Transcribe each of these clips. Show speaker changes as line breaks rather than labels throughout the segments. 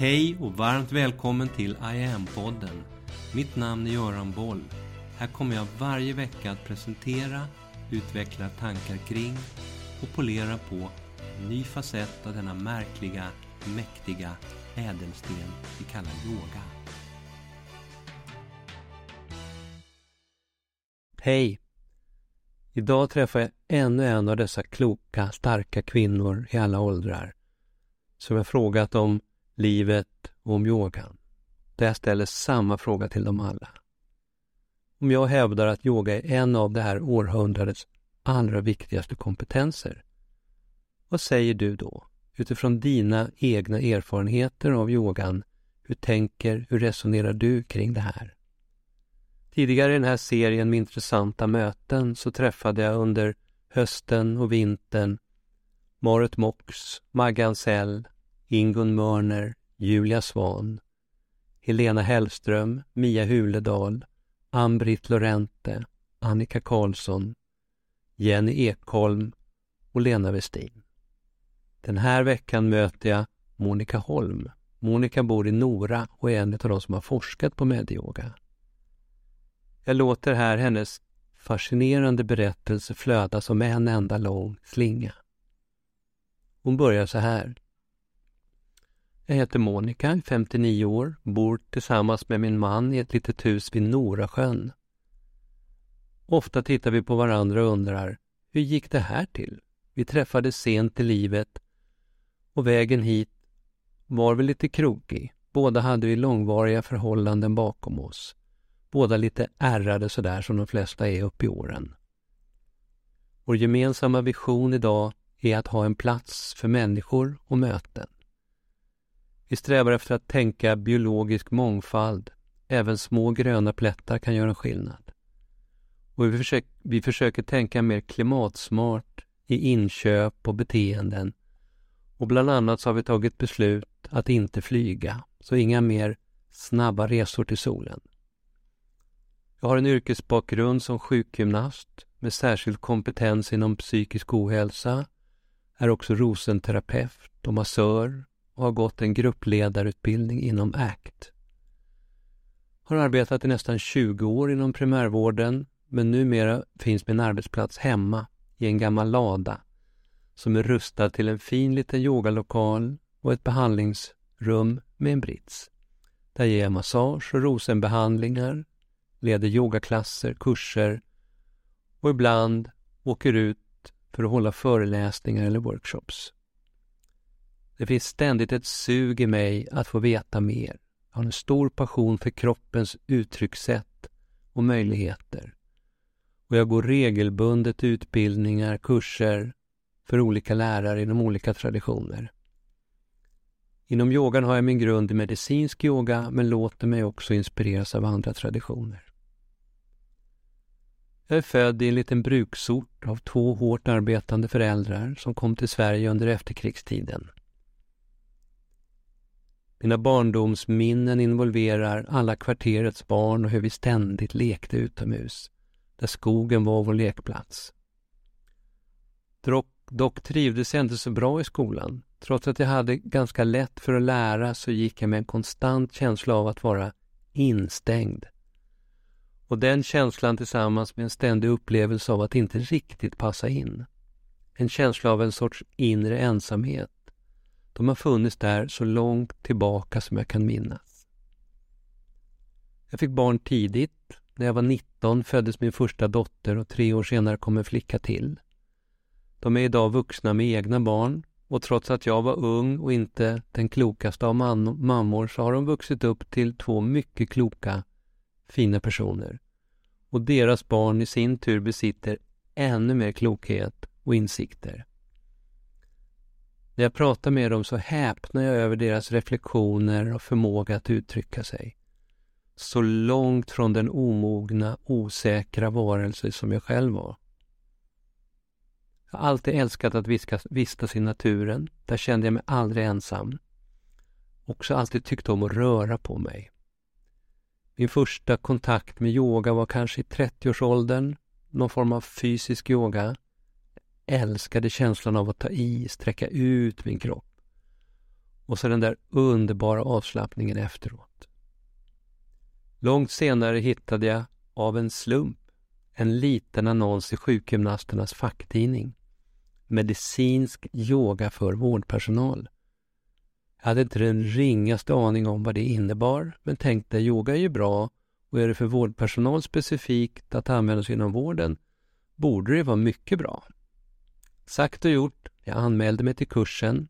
Hej och varmt välkommen till I am-podden. Mitt namn är Göran Boll. Här kommer jag varje vecka att presentera, utveckla tankar kring och polera på en ny facett av denna märkliga, mäktiga ädelsten vi kallar yoga.
Hej! Idag träffar jag ännu en av dessa kloka, starka kvinnor i alla åldrar som jag frågat om livet och om yogan. Där jag ställer samma fråga till dem alla. Om jag hävdar att yoga är en av det här århundradets allra viktigaste kompetenser, vad säger du då? Utifrån dina egna erfarenheter av yogan, hur tänker, hur resonerar du kring det här? Tidigare i den här serien med intressanta möten så träffade jag under hösten och vintern Marit Mox, Maggan Sell, Ingun Mörner, Julia Svan, Helena Hellström, Mia Huledal, Ann-Britt Lorente, Annika Karlsson, Jenny Ekholm och Lena Westin. Den här veckan möter jag Monica Holm. Monica bor i Nora och är en av de som har forskat på medyoga. Jag låter här hennes fascinerande berättelse flöda som en enda lång slinga. Hon börjar så här. Jag heter Monica, 59 år, bor tillsammans med min man i ett litet hus vid Norasjön. Ofta tittar vi på varandra och undrar, hur gick det här till? Vi träffades sent i livet och vägen hit var väl lite krokig. Båda hade vi långvariga förhållanden bakom oss. Båda lite ärrade sådär som de flesta är upp i åren. Vår gemensamma vision idag är att ha en plats för människor och möten. Vi strävar efter att tänka biologisk mångfald. Även små gröna plättar kan göra skillnad. Och vi, försöker, vi försöker tänka mer klimatsmart i inköp och beteenden. Och bland annat så har vi tagit beslut att inte flyga, så inga mer snabba resor till solen. Jag har en yrkesbakgrund som sjukgymnast med särskild kompetens inom psykisk ohälsa, är också rosenterapeut och massör och har gått en gruppledarutbildning inom ACT. Har arbetat i nästan 20 år inom primärvården men numera finns min arbetsplats hemma i en gammal lada som är rustad till en fin liten yogalokal och ett behandlingsrum med en brits. Där ger jag massage och rosenbehandlingar, leder yogaklasser, kurser och ibland åker ut för att hålla föreläsningar eller workshops. Det finns ständigt ett sug i mig att få veta mer. Jag har en stor passion för kroppens uttryckssätt och möjligheter. Och jag går regelbundet utbildningar, kurser för olika lärare inom olika traditioner. Inom yogan har jag min grund i medicinsk yoga men låter mig också inspireras av andra traditioner. Jag är född i en liten bruksort av två hårt arbetande föräldrar som kom till Sverige under efterkrigstiden. Mina barndomsminnen involverar alla kvarterets barn och hur vi ständigt lekte utomhus, där skogen var vår lekplats. Dock, dock trivdes jag inte så bra i skolan. Trots att jag hade ganska lätt för att lära så gick jag med en konstant känsla av att vara instängd. Och den känslan tillsammans med en ständig upplevelse av att inte riktigt passa in. En känsla av en sorts inre ensamhet de har funnits där så långt tillbaka som jag kan minnas. Jag fick barn tidigt. När jag var 19 föddes min första dotter och tre år senare kom en flicka till. De är idag vuxna med egna barn och trots att jag var ung och inte den klokaste av man- mammor så har de vuxit upp till två mycket kloka, fina personer. Och deras barn i sin tur besitter ännu mer klokhet och insikter. När jag pratar med dem så häpnar jag över deras reflektioner och förmåga att uttrycka sig. Så långt från den omogna, osäkra varelse som jag själv var. Jag har alltid älskat att vistas i naturen. Där kände jag mig aldrig ensam. Också alltid tyckt om att röra på mig. Min första kontakt med yoga var kanske i 30-årsåldern. Någon form av fysisk yoga älskade känslan av att ta i, sträcka ut min kropp. och så den där underbara avslappningen efteråt. Långt senare hittade jag av en slump en liten annons i sjukgymnasternas facktidning. Medicinsk yoga för vårdpersonal. Jag hade inte den ringaste aning om vad det innebar, men tänkte yoga är ju bra och är det för vårdpersonal specifikt att användas inom vården borde det vara mycket bra. Sagt och gjort, jag anmälde mig till kursen,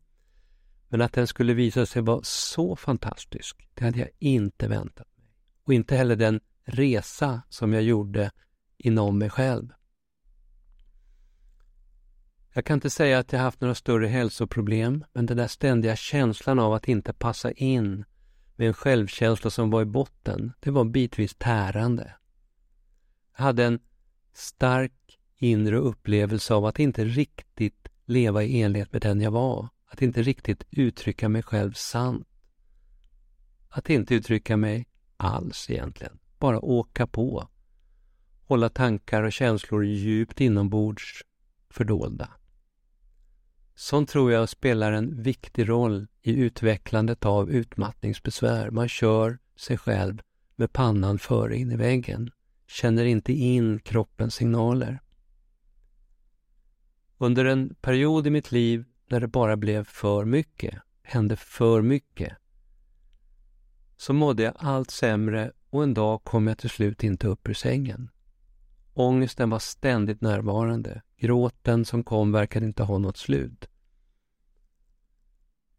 men att den skulle visa sig vara så fantastisk, det hade jag inte väntat mig. Och inte heller den resa som jag gjorde inom mig själv. Jag kan inte säga att jag haft några större hälsoproblem, men den där ständiga känslan av att inte passa in med en självkänsla som var i botten, det var bitvis tärande. Jag hade en stark inre upplevelse av att inte riktigt leva i enlighet med den jag var, att inte riktigt uttrycka mig själv sant. Att inte uttrycka mig alls egentligen, bara åka på. Hålla tankar och känslor djupt inombords fördolda. Sånt tror jag spelar en viktig roll i utvecklandet av utmattningsbesvär. Man kör sig själv med pannan före in i väggen, känner inte in kroppens signaler. Under en period i mitt liv när det bara blev för mycket, hände för mycket, så mådde jag allt sämre och en dag kom jag till slut inte upp ur sängen. Ångesten var ständigt närvarande. Gråten som kom verkade inte ha något slut.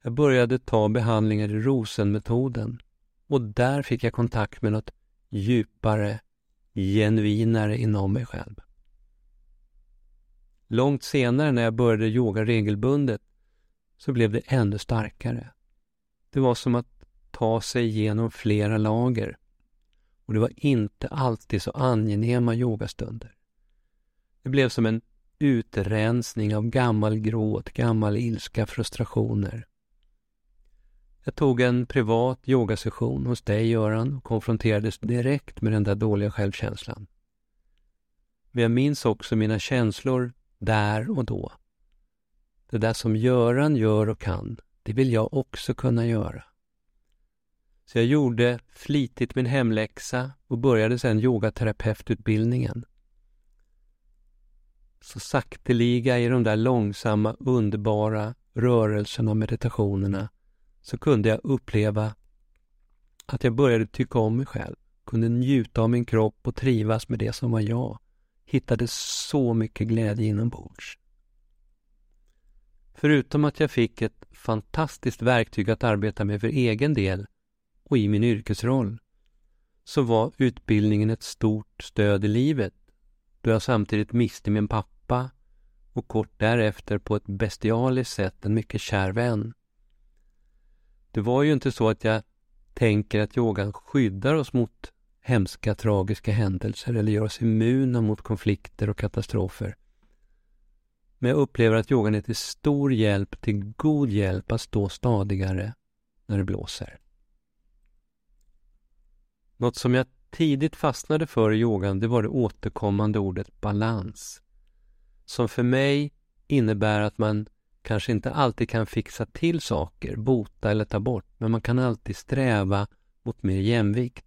Jag började ta behandlingar i Rosenmetoden och där fick jag kontakt med något djupare, genuinare inom mig själv. Långt senare när jag började yoga regelbundet så blev det ännu starkare. Det var som att ta sig igenom flera lager och det var inte alltid så angenäma yogastunder. Det blev som en utrensning av gammal gråt, gammal ilska, frustrationer. Jag tog en privat yogasession hos dig, Göran, och konfronterades direkt med den där dåliga självkänslan. Men jag minns också mina känslor där och då. Det där som Göran gör och kan, det vill jag också kunna göra. Så jag gjorde flitigt min hemläxa och började sedan yogaterapeututbildningen. Så sakteliga i de där långsamma, underbara rörelserna och meditationerna så kunde jag uppleva att jag började tycka om mig själv, kunde njuta av min kropp och trivas med det som var jag. Hittade så mycket glädje inombords. Förutom att jag fick ett fantastiskt verktyg att arbeta med för egen del och i min yrkesroll, så var utbildningen ett stort stöd i livet, då jag samtidigt miste min pappa och kort därefter på ett bestialiskt sätt en mycket kär vän. Det var ju inte så att jag tänker att yogan skyddar oss mot hemska, tragiska händelser eller gör oss immuna mot konflikter och katastrofer. Men jag upplever att yogan är till stor hjälp, till god hjälp att stå stadigare när det blåser. Något som jag tidigt fastnade för i yogan, det var det återkommande ordet balans. Som för mig innebär att man kanske inte alltid kan fixa till saker, bota eller ta bort, men man kan alltid sträva mot mer jämvikt.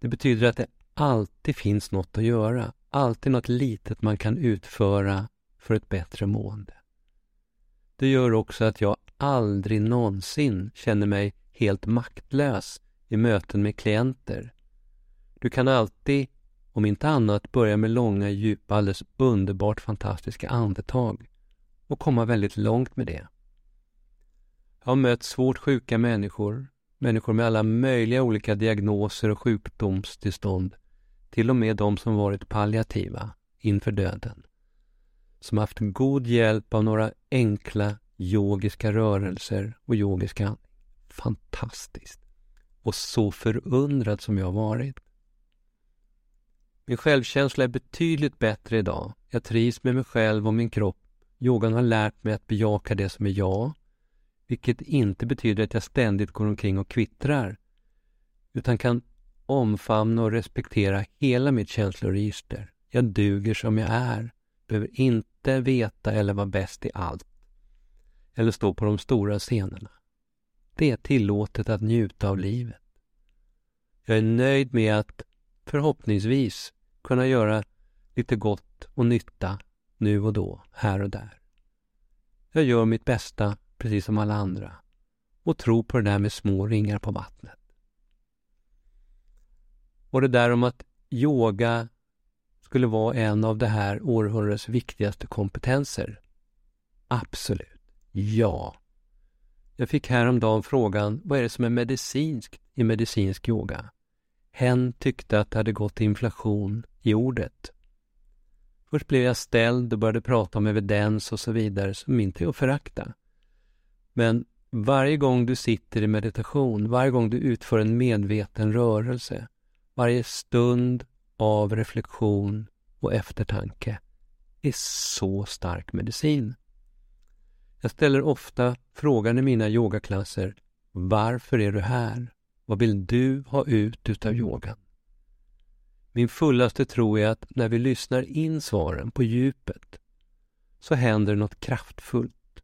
Det betyder att det alltid finns något att göra, alltid något litet man kan utföra för ett bättre mående. Det gör också att jag aldrig någonsin känner mig helt maktlös i möten med klienter. Du kan alltid, om inte annat, börja med långa, djupa, alldeles underbart fantastiska andetag och komma väldigt långt med det. Jag har mött svårt sjuka människor, människor med alla möjliga olika diagnoser och sjukdomstillstånd, till och med de som varit palliativa inför döden, som haft god hjälp av några enkla yogiska rörelser och yogiska Fantastiskt! Och så förundrad som jag varit. Min självkänsla är betydligt bättre idag. Jag trivs med mig själv och min kropp Yogan har lärt mig att bejaka det som är jag, vilket inte betyder att jag ständigt går omkring och kvittrar, utan kan omfamna och respektera hela mitt känsloregister. Jag duger som jag är, behöver inte veta eller vara bäst i allt, eller stå på de stora scenerna. det är tillåtet att njuta av livet. Jag är nöjd med att förhoppningsvis kunna göra lite gott och nytta nu och då, här och där. Jag gör mitt bästa, precis som alla andra, och tro på det där med små ringar på vattnet. Och det där om att yoga skulle vara en av det här århundradets viktigaste kompetenser. Absolut. Ja. Jag fick häromdagen frågan, vad är det som är medicinskt i medicinsk yoga? Hen tyckte att det hade gått inflation i ordet. Först blev jag ställd och började prata om evidens och så vidare, som inte är att förakta. Men varje gång du sitter i meditation, varje gång du utför en medveten rörelse, varje stund av reflektion och eftertanke är så stark medicin. Jag ställer ofta frågan i mina yogaklasser Varför är du här? Vad vill du ha ut utav yogan? Min fullaste tro är att när vi lyssnar in svaren på djupet så händer något kraftfullt.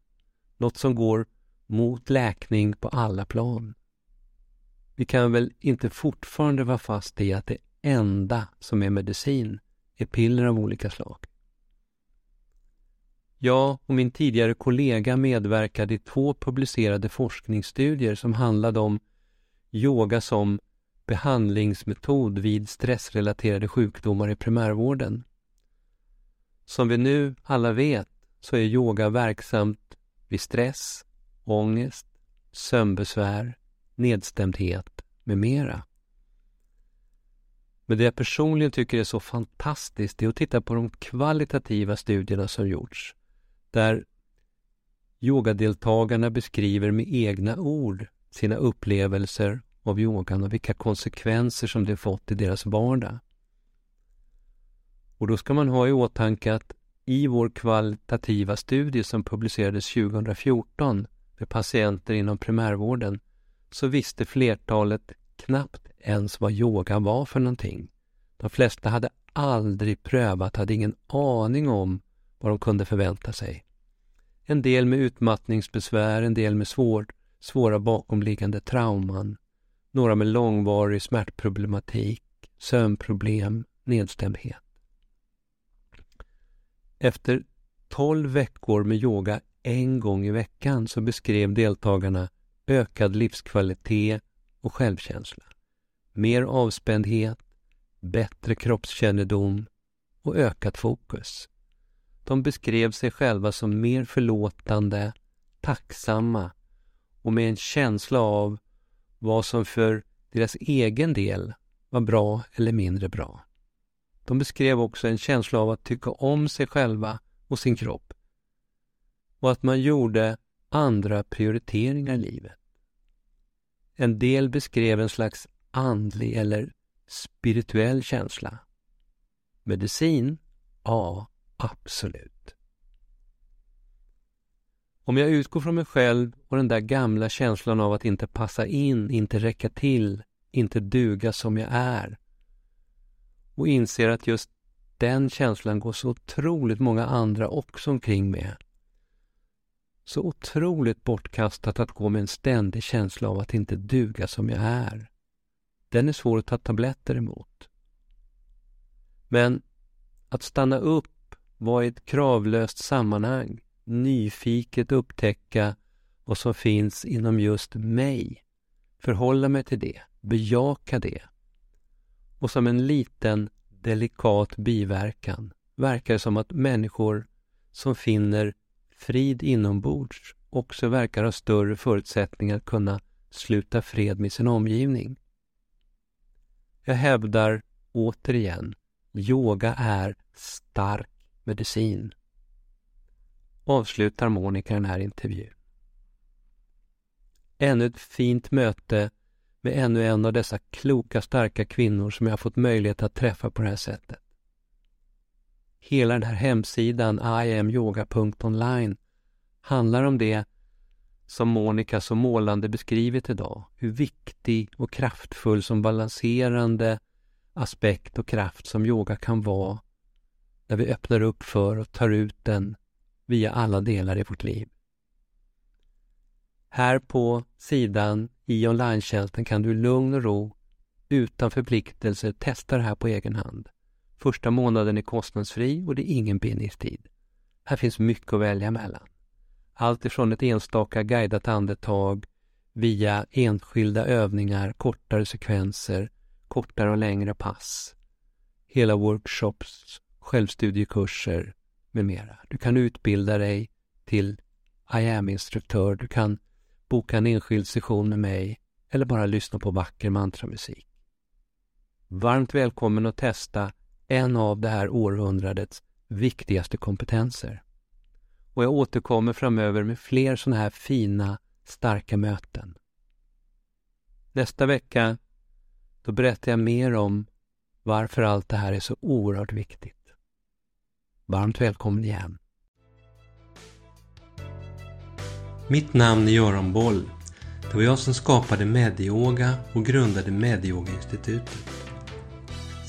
Något som går mot läkning på alla plan. Vi kan väl inte fortfarande vara fast i att det enda som är medicin är piller av olika slag. Jag och min tidigare kollega medverkade i två publicerade forskningsstudier som handlade om yoga som behandlingsmetod vid stressrelaterade sjukdomar i primärvården. Som vi nu alla vet så är yoga verksamt vid stress, ångest, sömnbesvär, nedstämdhet med mera. Men det jag personligen tycker är så fantastiskt är att titta på de kvalitativa studierna som gjorts. Där yogadeltagarna beskriver med egna ord sina upplevelser av yogan och vilka konsekvenser som det fått i deras vardag. Och då ska man ha i åtanke att i vår kvalitativa studie som publicerades 2014 med patienter inom primärvården så visste flertalet knappt ens vad yoga var för någonting. De flesta hade aldrig prövat, hade ingen aning om vad de kunde förvänta sig. En del med utmattningsbesvär, en del med svår, svåra bakomliggande trauman, några med långvarig smärtproblematik, sömnproblem, nedstämdhet. Efter tolv veckor med yoga en gång i veckan så beskrev deltagarna ökad livskvalitet och självkänsla. Mer avspändhet, bättre kroppskännedom och ökat fokus. De beskrev sig själva som mer förlåtande, tacksamma och med en känsla av vad som för deras egen del var bra eller mindre bra. De beskrev också en känsla av att tycka om sig själva och sin kropp och att man gjorde andra prioriteringar i livet. En del beskrev en slags andlig eller spirituell känsla. Medicin? Ja, absolut. Om jag utgår från mig själv och den där gamla känslan av att inte passa in, inte räcka till, inte duga som jag är och inser att just den känslan går så otroligt många andra också omkring med. Så otroligt bortkastat att gå med en ständig känsla av att inte duga som jag är. Den är svår att ta tabletter emot. Men att stanna upp, vara i ett kravlöst sammanhang, nyfiket upptäcka vad som finns inom just mig, förhålla mig till det, bejaka det. Och som en liten delikat biverkan verkar det som att människor som finner frid inombords också verkar ha större förutsättningar att kunna sluta fred med sin omgivning. Jag hävdar återigen, yoga är stark medicin. Avslutar Monica den här intervjun. Ännu ett fint möte med ännu en av dessa kloka, starka kvinnor som jag fått möjlighet att träffa på det här sättet. Hela den här hemsidan, iamyoga.online, handlar om det som Monica så målande beskrivit idag. Hur viktig och kraftfull som balanserande aspekt och kraft som yoga kan vara när vi öppnar upp för och tar ut den via alla delar i vårt liv. Här på sidan i online kan du i lugn och ro utan förpliktelser testa det här på egen hand. Första månaden är kostnadsfri och det är ingen bindningstid. Här finns mycket att välja mellan. Allt ifrån ett enstaka guidat andetag via enskilda övningar, kortare sekvenser, kortare och längre pass, hela workshops, självstudiekurser med mera. Du kan utbilda dig till I am-instruktör, du kan boka en enskild session med mig eller bara lyssna på vacker mantramusik. Varmt välkommen att testa en av det här århundradets viktigaste kompetenser. Och jag återkommer framöver med fler sådana här fina, starka möten. Nästa vecka, då berättar jag mer om varför allt det här är så oerhört viktigt. Varmt välkommen igen.
Mitt namn är Göran Boll. Det var jag som skapade Medioga och grundade Medioga-institutet.